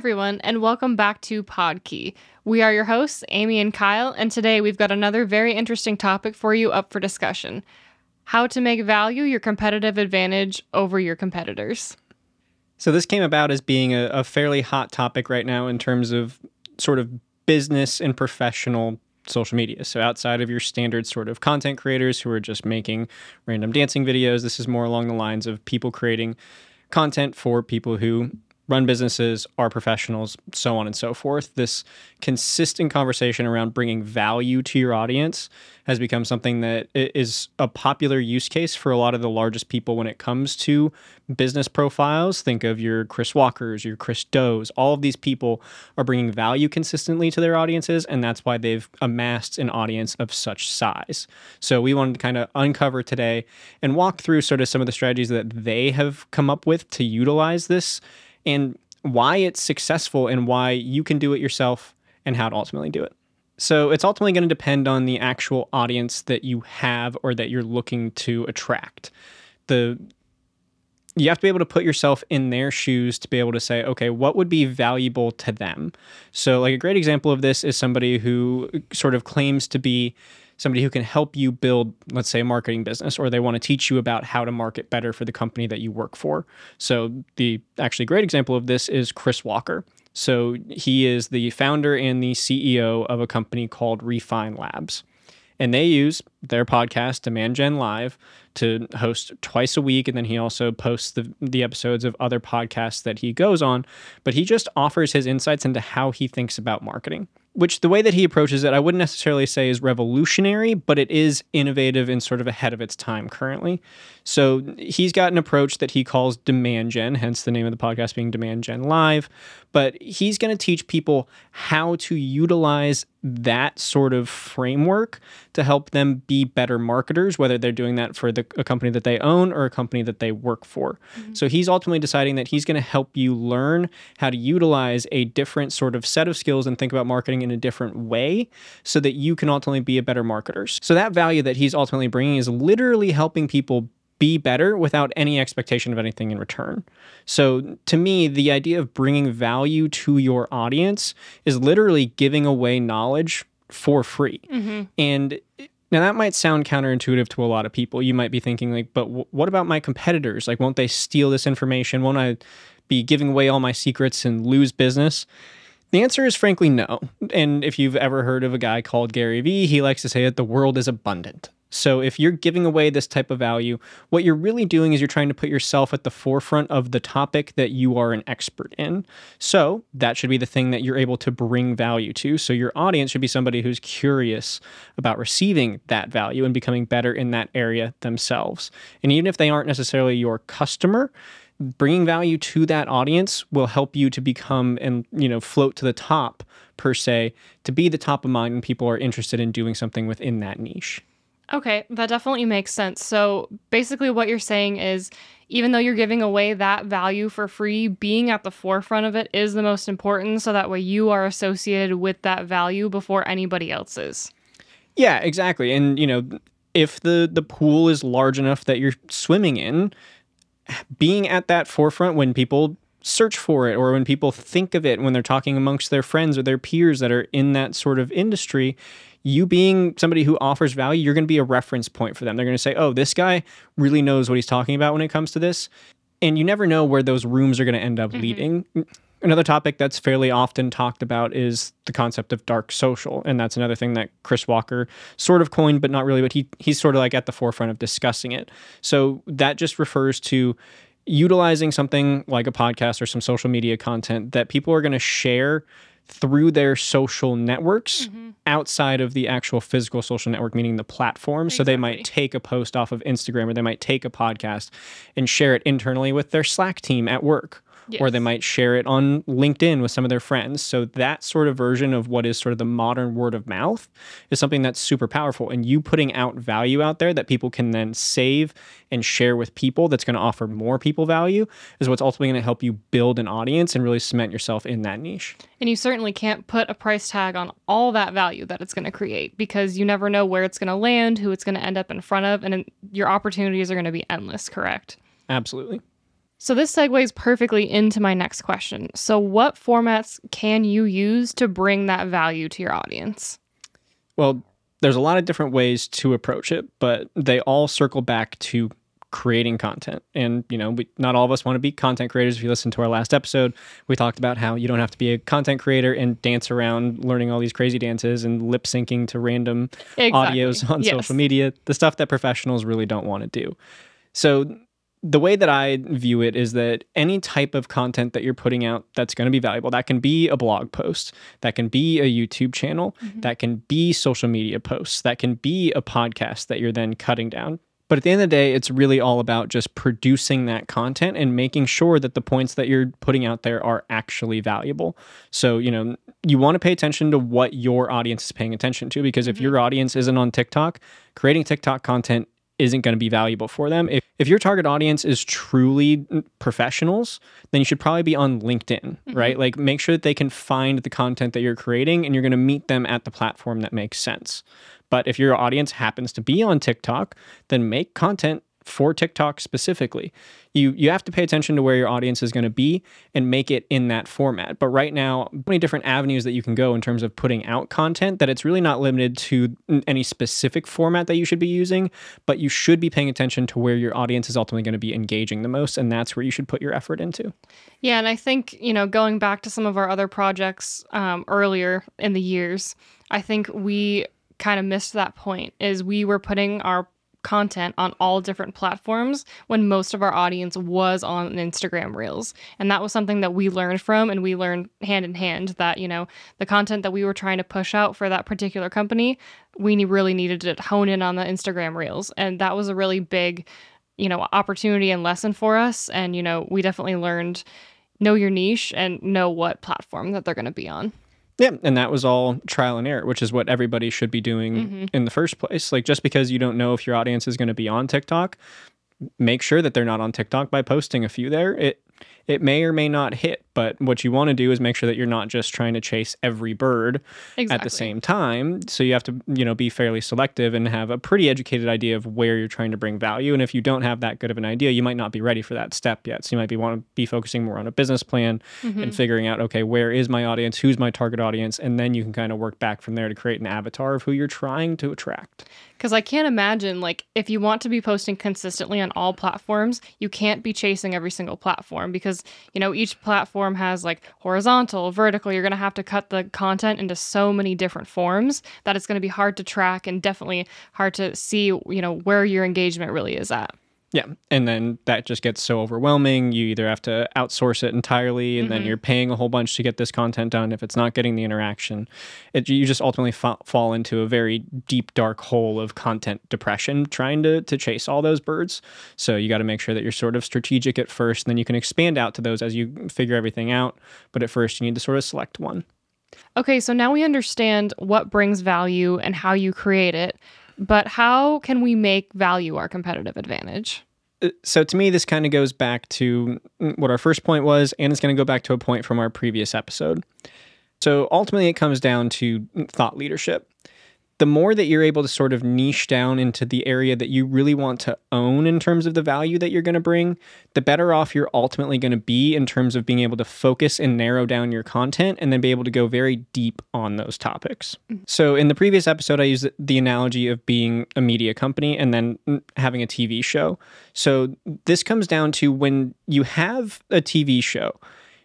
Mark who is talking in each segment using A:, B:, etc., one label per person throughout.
A: everyone, and welcome back to Podkey. We are your hosts, Amy and Kyle, and today we've got another very interesting topic for you up for discussion how to make value your competitive advantage over your competitors.
B: So, this came about as being a, a fairly hot topic right now in terms of sort of business and professional social media. So outside of your standard sort of content creators who are just making random dancing videos, this is more along the lines of people creating content for people who run businesses, are professionals, so on and so forth. This consistent conversation around bringing value to your audience has become something that is a popular use case for a lot of the largest people when it comes to business profiles. Think of your Chris Walkers, your Chris Does. All of these people are bringing value consistently to their audiences, and that's why they've amassed an audience of such size. So we wanted to kind of uncover today and walk through sort of some of the strategies that they have come up with to utilize this and why it's successful and why you can do it yourself and how to ultimately do it. So it's ultimately going to depend on the actual audience that you have or that you're looking to attract. The you have to be able to put yourself in their shoes to be able to say, okay, what would be valuable to them? So, like a great example of this is somebody who sort of claims to be somebody who can help you build, let's say, a marketing business, or they want to teach you about how to market better for the company that you work for. So, the actually great example of this is Chris Walker. So, he is the founder and the CEO of a company called Refine Labs. And they use their podcast, Demand Gen Live, to host twice a week. And then he also posts the, the episodes of other podcasts that he goes on. But he just offers his insights into how he thinks about marketing which the way that he approaches it, I wouldn't necessarily say is revolutionary, but it is innovative and sort of ahead of its time currently. So he's got an approach that he calls demand gen, hence the name of the podcast being Demand Gen Live. But he's going to teach people how to utilize that sort of framework to help them be better marketers, whether they're doing that for the, a company that they own or a company that they work for. Mm-hmm. So he's ultimately deciding that he's going to help you learn how to utilize a different sort of set of skills and think about marketing in a different way so that you can ultimately be a better marketer. So that value that he's ultimately bringing is literally helping people be better without any expectation of anything in return. So, to me, the idea of bringing value to your audience is literally giving away knowledge for free. Mm-hmm. And now that might sound counterintuitive to a lot of people. You might be thinking like, but w- what about my competitors? Like won't they steal this information? Won't I be giving away all my secrets and lose business? The answer is frankly no. And if you've ever heard of a guy called Gary Vee, he likes to say that the world is abundant. So if you're giving away this type of value, what you're really doing is you're trying to put yourself at the forefront of the topic that you are an expert in. So that should be the thing that you're able to bring value to. So your audience should be somebody who's curious about receiving that value and becoming better in that area themselves. And even if they aren't necessarily your customer, bringing value to that audience will help you to become and you know float to the top per se to be the top of mind when people are interested in doing something within that niche
A: Okay, that definitely makes sense. So basically, what you're saying is even though you're giving away that value for free, being at the forefront of it is the most important. So that way you are associated with that value before anybody else is.
B: Yeah, exactly. And, you know, if the, the pool is large enough that you're swimming in, being at that forefront when people search for it or when people think of it when they're talking amongst their friends or their peers that are in that sort of industry you being somebody who offers value, you're going to be a reference point for them. They're going to say, oh, this guy really knows what he's talking about when it comes to this. And you never know where those rooms are going to end up mm-hmm. leading. Another topic that's fairly often talked about is the concept of dark social. And that's another thing that Chris Walker sort of coined, but not really, but he, he's sort of like at the forefront of discussing it. So that just refers to utilizing something like a podcast or some social media content that people are going to share through their social networks mm-hmm. outside of the actual physical social network, meaning the platform. Exactly. So they might take a post off of Instagram or they might take a podcast and share it internally with their Slack team at work Yes. Or they might share it on LinkedIn with some of their friends. So that sort of version of what is sort of the modern word of mouth is something that's super powerful. And you putting out value out there that people can then save and share with people that's going to offer more people value is what's ultimately going to help you build an audience and really cement yourself in that niche.
A: And you certainly can't put a price tag on all that value that it's going to create because you never know where it's going to land, who it's going to end up in front of, and your opportunities are going to be endless, correct?
B: Absolutely.
A: So this segues perfectly into my next question. So what formats can you use to bring that value to your audience?
B: Well, there's a lot of different ways to approach it, but they all circle back to creating content. And, you know, we, not all of us want to be content creators. If you listen to our last episode, we talked about how you don't have to be a content creator and dance around learning all these crazy dances and lip syncing to random
A: Exactly.
B: audios on
A: Yes.
B: social media, the stuff that professionals really don't want to do. So, the way that I view it is that any type of content that you're putting out that's going to be valuable, that can be a blog post, that can be a YouTube channel, mm-hmm. that can be social media posts, that can be a podcast that you're then cutting down. But at the end of the day, it's really all about just producing that content and making sure that the points that you're putting out there are actually valuable. So, you know, you want to pay attention to what your audience is paying attention to because if mm-hmm. your audience isn't on TikTok, creating TikTok content isn't going to be valuable for them. If, if your target audience is truly professionals, then you should probably be on LinkedIn, mm-hmm. right? Like make sure that they can find the content that you're creating and you're going to meet them at the platform that makes sense. But if your audience happens to be on TikTok, then make content for TikTok specifically. You you have to pay attention to where your audience is going to be and make it in that format. But right now, many different avenues that you can go in terms of putting out content that it's really not limited to any specific format that you should be using, but you should be paying attention to where your audience is ultimately going to be engaging the most and that's where you should put your effort into.
A: Yeah, and I think, you know, going back to some of our other projects um, earlier in the years, I think we kind of missed that point is we were putting our content on all different platforms when most of our audience was on Instagram Reels. And that was something that we learned from and we learned hand in hand that, you know, the content that we were trying to push out for that particular company, we really needed to hone in on the Instagram Reels. And that was a really big, you know, opportunity and lesson for us. And, you know, we definitely learned know your niche and know what platform that they're going to be on.
B: Yeah, and that was all trial and error, which is what everybody should be doing mm-hmm. in the first place. Like just because you don't know if your audience is going to be on TikTok, make sure that they're not on TikTok by posting a few there. It it may or may not hit, but what you want to do is make sure that you're not just trying to chase every bird
A: Exactly.
B: at the same time. So you have to, you know, be fairly selective and have a pretty educated idea of where you're trying to bring value. And if you don't have that good of an idea, you might not be ready for that step yet. So you might be want to be focusing more on a business plan and mm-hmm. figuring out, okay, where is my audience? Who's my target audience? And then you can kind of work back from there to create an avatar of who you're trying to attract.
A: Because I can't imagine, like, if you want to be posting consistently on all platforms, you can't be chasing every single platform because, you know, each platform has like horizontal, vertical. You're going to have to cut the content into so many different forms that it's going to be hard to track and definitely hard to see, you know, where your engagement really is at.
B: Yeah. And then that just gets so overwhelming. You either have to outsource it entirely and then mm-hmm. you're paying a whole bunch to get this content done. If it's not getting the interaction, it, you just ultimately fa- fall into a very deep, dark hole of content depression trying to, to chase all those birds. So you got to make sure that you're sort of strategic at first, and then you can expand out to those as you figure everything out. But at first, you need to sort of select one.
A: Okay, so now we understand what brings value and how you create it, but how can we make value our competitive advantage?
B: Uh, so to me this kind of goes back to mm, what our first point was and it's going to go back to a point from our previous episode. So ultimately it comes down to mm, thought leadership the more that you're able to sort of niche down into the area that you really want to own in terms of the value that you're going to bring, the better off you're ultimately going to be in terms of being able to focus and narrow down your content and then be able to go very deep on those topics. Mm-hmm. So, in the previous episode, I used the analogy of being a media company and then having a TV show. So, this comes down to when you have a TV show,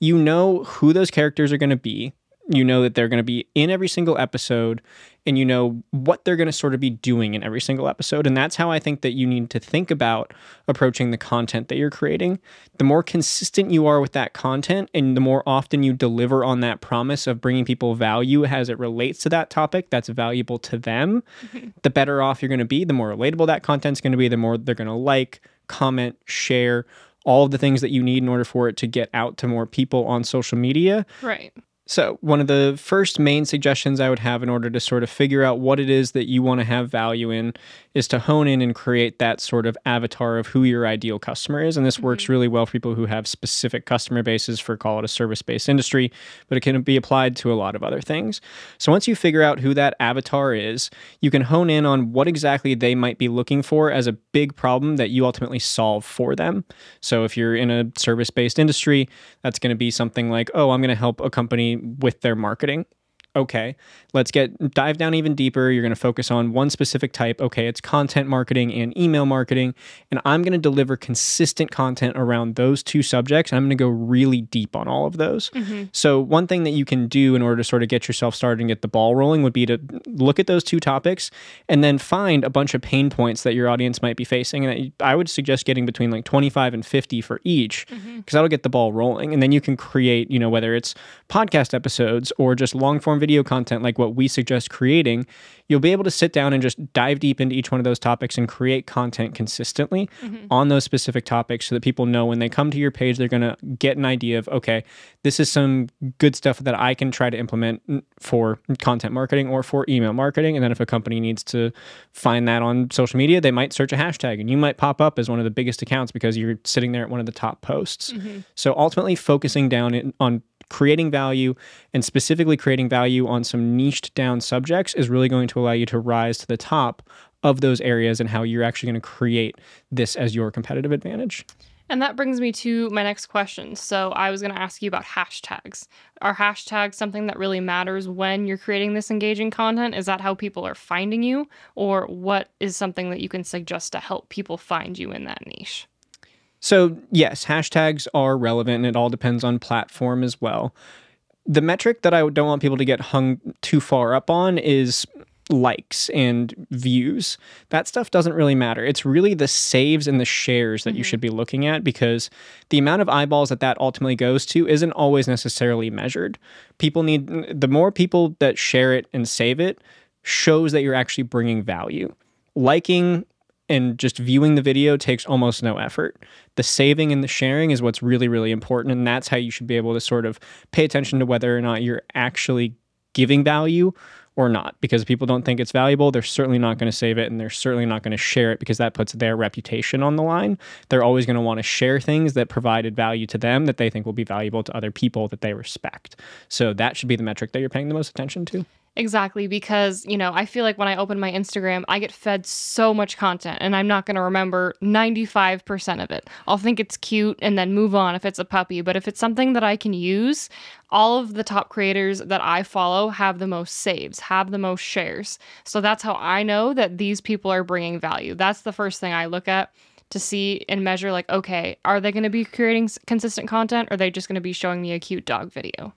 B: you know who those characters are going to be. You know that they're going to be in every single episode, and you know what they're going to sort of be doing in every single episode. And that's how I think that you need to think about approaching the content that you're creating. The more consistent you are with that content, and the more often you deliver on that promise of bringing people value as it relates to that topic that's valuable to them, the better off you're going to be. The more relatable that content's going to be, the more they're going to like, comment, share all of the things that you need in order for it to get out to more people on social media.
A: Right.
B: So, one of the first main suggestions I would have in order to sort of figure out what it is that you want to have value in is to hone in and create that sort of avatar of who your ideal customer is. And this mm-hmm. works really well for people who have specific customer bases for call it a service based industry, but it can be applied to a lot of other things. So, once you figure out who that avatar is, you can hone in on what exactly they might be looking for as a big problem that you ultimately solve for them. So, if you're in a service based industry, that's going to be something like, oh, I'm going to help a company with their marketing okay let's get dive down even deeper. You're going to focus on one specific type. Okay it's content marketing and email marketing. And i'm going to deliver consistent content around those two subjects. I'm going to go really deep on all of those. Mm-hmm. so one thing that you can do in order to sort of get yourself started and get the ball rolling would be to look at those two topics and then find a bunch of pain points that your audience might be facing. And i would suggest getting between like 25 and 50 for each because mm-hmm. that'll get the ball rolling. And then you can create you know whether it's podcast episodes or just long form video content like what we suggest creating, you'll be able to sit down and just dive deep into each one of those topics and create content consistently mm-hmm. on those specific topics so that people know when they come to your page, they're going to get an idea of, okay, this is some good stuff that I can try to implement for content marketing or for email marketing. And then if a company needs to find that on social media, they might search a hashtag and you might pop up as one of the biggest accounts because you're sitting there at one of the top posts. Mm-hmm. So ultimately, focusing down in, on creating value and specifically creating value on some niched down subjects is really going to allow you to rise to the top of those areas and how you're actually going to create this as your competitive advantage.
A: And that brings me to my next question. So, I was going to ask you about hashtags. Are hashtags something that really matters when you're creating this engaging content? Is that how people are finding you? Or what is something that you can suggest to help people find you in that niche?
B: So, yes, hashtags are relevant and it all depends on platform as well. The metric that I don't want people to get hung too far up on is likes and views. That stuff doesn't really matter. It's really the saves and the shares that mm-hmm. you should be looking at because the amount of eyeballs that that ultimately goes to isn't always necessarily measured. People need the more people that share it and save it shows that you're actually bringing value. Liking and just viewing the video takes almost no effort. The saving and the sharing is what's really, really important. And that's how you should be able to sort of pay attention to whether or not you're actually giving value or not. Because people don't think it's valuable, they're certainly not going to save it and they're certainly not going to share it because that puts their reputation on the line. They're always going to want to share things that provided value to them that they think will be valuable to other people that they respect. So that should be the metric that you're paying the most attention to.
A: Exactly, because, you know, I feel like when I open my Instagram, I get fed so much content and I'm not going to remember 95% of it. I'll think it's cute and then move on if it's a puppy. But if it's something that I can use, all of the top creators that I follow have the most saves, have the most shares. So that's how I know that these people are bringing value. That's the first thing I look at to see and measure like, okay, are they going to be creating consistent content or are they just going to be showing me a cute dog video?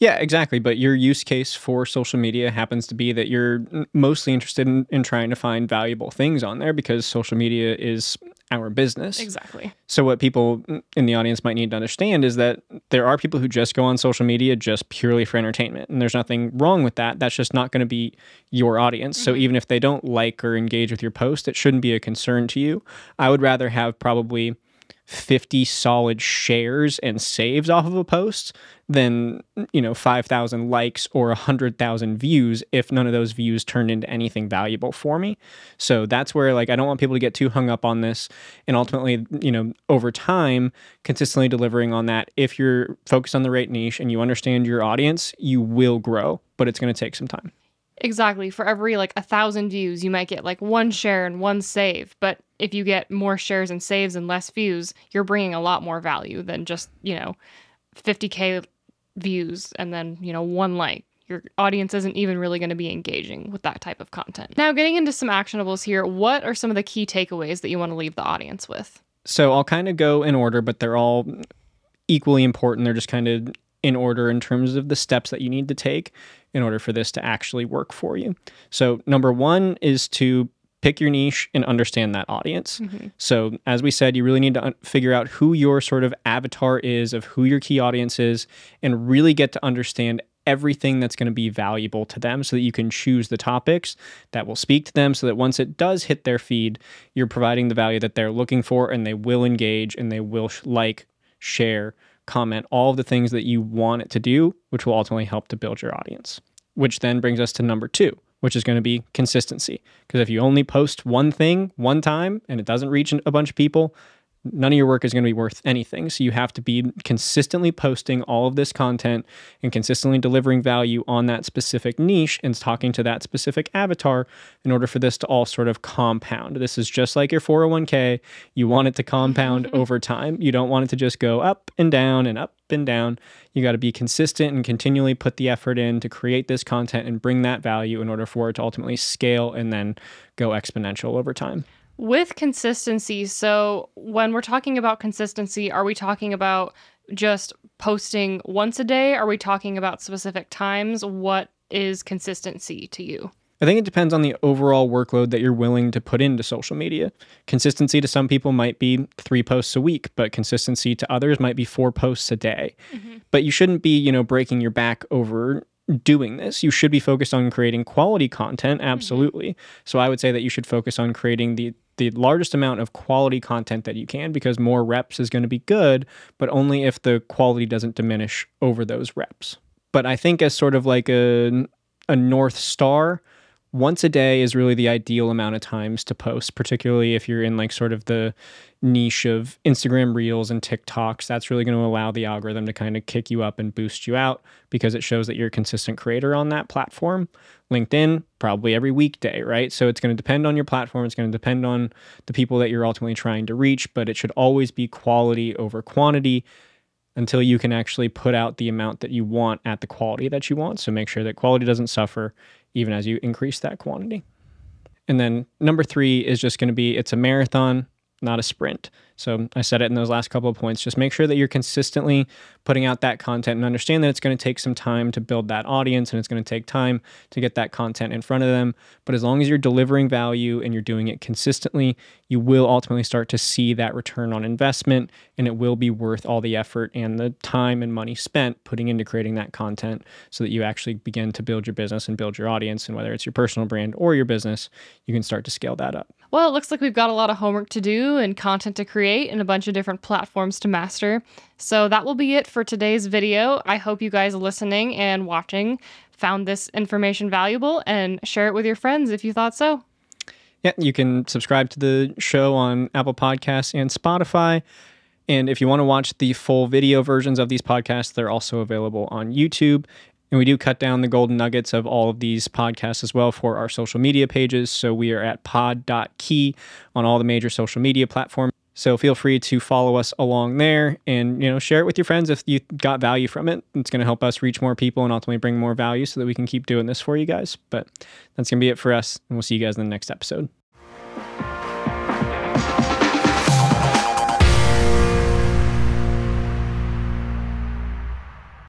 B: Yeah, exactly. But your use case for social media happens to be that you're mostly interested in, in trying to find valuable things on there because social media is our business.
A: Exactly.
B: So, what people in the audience might need to understand is that there are people who just go on social media just purely for entertainment. And there's nothing wrong with that. That's just not going to be your audience. Mm-hmm. So, even if they don't like or engage with your post, it shouldn't be a concern to you. I would rather have probably 50 solid shares and saves off of a post than you know 5000 likes or 100000 views if none of those views turned into anything valuable for me so that's where like i don't want people to get too hung up on this and ultimately you know over time consistently delivering on that if you're focused on the right niche and you understand your audience you will grow but it's going to take some time
A: Exactly. For every like a thousand views, you might get like one share and one save. But if you get more shares and saves and less views, you're bringing a lot more value than just, you know, 50K views and then, you know, one like. Your audience isn't even really going to be engaging with that type of content. Now, getting into some actionables here, what are some of the key takeaways that you want to leave the audience with?
B: So I'll kind of go in order, but they're all equally important. They're just kind of in order in terms of the steps that you need to take in order for this to actually work for you. So, number one is to pick your niche and understand that audience. Mm-hmm. So, as we said, you really need to un- figure out who your sort of avatar is, of who your key audience is, and really get to understand everything that's going to be valuable to them so that you can choose the topics that will speak to them so that once it does hit their feed, you're providing the value that they're looking for and they will engage and they will sh- like, share, comment all of the things that you want it to do, which will ultimately help to build your audience. Which then brings us to number two, which is going to be consistency. Because if you only post one thing one time and it doesn't reach a bunch of people, none of your work is going to be worth anything. So you have to be consistently posting all of this content and consistently delivering value on that specific niche and talking to that specific avatar in order for this to all sort of compound. This is just like your 401k. You want it to compound over time. You don't want it to just go up and down and up and down. You got to be consistent and continually put the effort in to create this content and bring that value in order for it to ultimately scale and then go exponential over time.
A: With consistency, so when we're talking about consistency, are we talking about just posting once a day? Are we talking about specific times? What is consistency to you?
B: I think it depends on the overall workload that you're willing to put into social media. Consistency to some people might be three posts a week, but consistency to others might be four posts a day. Mm-hmm. But you shouldn't be, you know, breaking your back over doing this. You should be focused on creating quality content, mm-hmm. absolutely. Mm-hmm. So I would say that you should focus on creating the the largest amount of quality content that you can because more reps is going to be good, but only if the quality doesn't diminish over those reps. But I think as sort of like a a north star, once a day is really the ideal amount of times to post, particularly if you're in like sort of the niche of Instagram Reels and TikToks. That's really going to allow the algorithm to kind of kick you up and boost you out because it shows that you're a consistent creator on that platform. LinkedIn, probably every weekday, right? So it's going to depend on your platform. It's going to depend on the people that you're ultimately trying to reach, but it should always be quality over quantity until you can actually put out the amount that you want at the quality that you want. So make sure that quality doesn't suffer even as you increase that quantity. And then number three is just going to be it's a marathon, not a sprint. So I said it in those last couple of points. Just make sure that you're consistently putting out that content and understand that it's going to take some time to build that audience and it's going to take time to get that content in front of them. But as long as you're delivering value and you're doing it consistently, you will ultimately start to see that return on investment and it will be worth all the effort and the time and money spent putting into creating that content so that you actually begin to build your business and build your audience. And whether it's your personal brand or your business, you can start to scale that up.
A: Well, it looks like we've got a lot of homework to do and content to create and a bunch of different platforms to master. So that will be it for today's video. I hope you guys listening and watching found this information valuable and share it with your friends if you thought so.
B: Yeah, you can subscribe to the show on Apple Podcasts and Spotify. And if you want to watch the full video versions of these podcasts, they're also available on YouTube. And we do cut down the golden nuggets of all of these podcasts as well for our social media pages. So we are at pod.key on all the major social media platforms. So feel free to follow us along there and you know share it with your friends if you got value from it. It's going to help us reach more people and ultimately bring more value so that we can keep doing this for you guys. But that's going to be it for us and we'll see you guys in the next episode.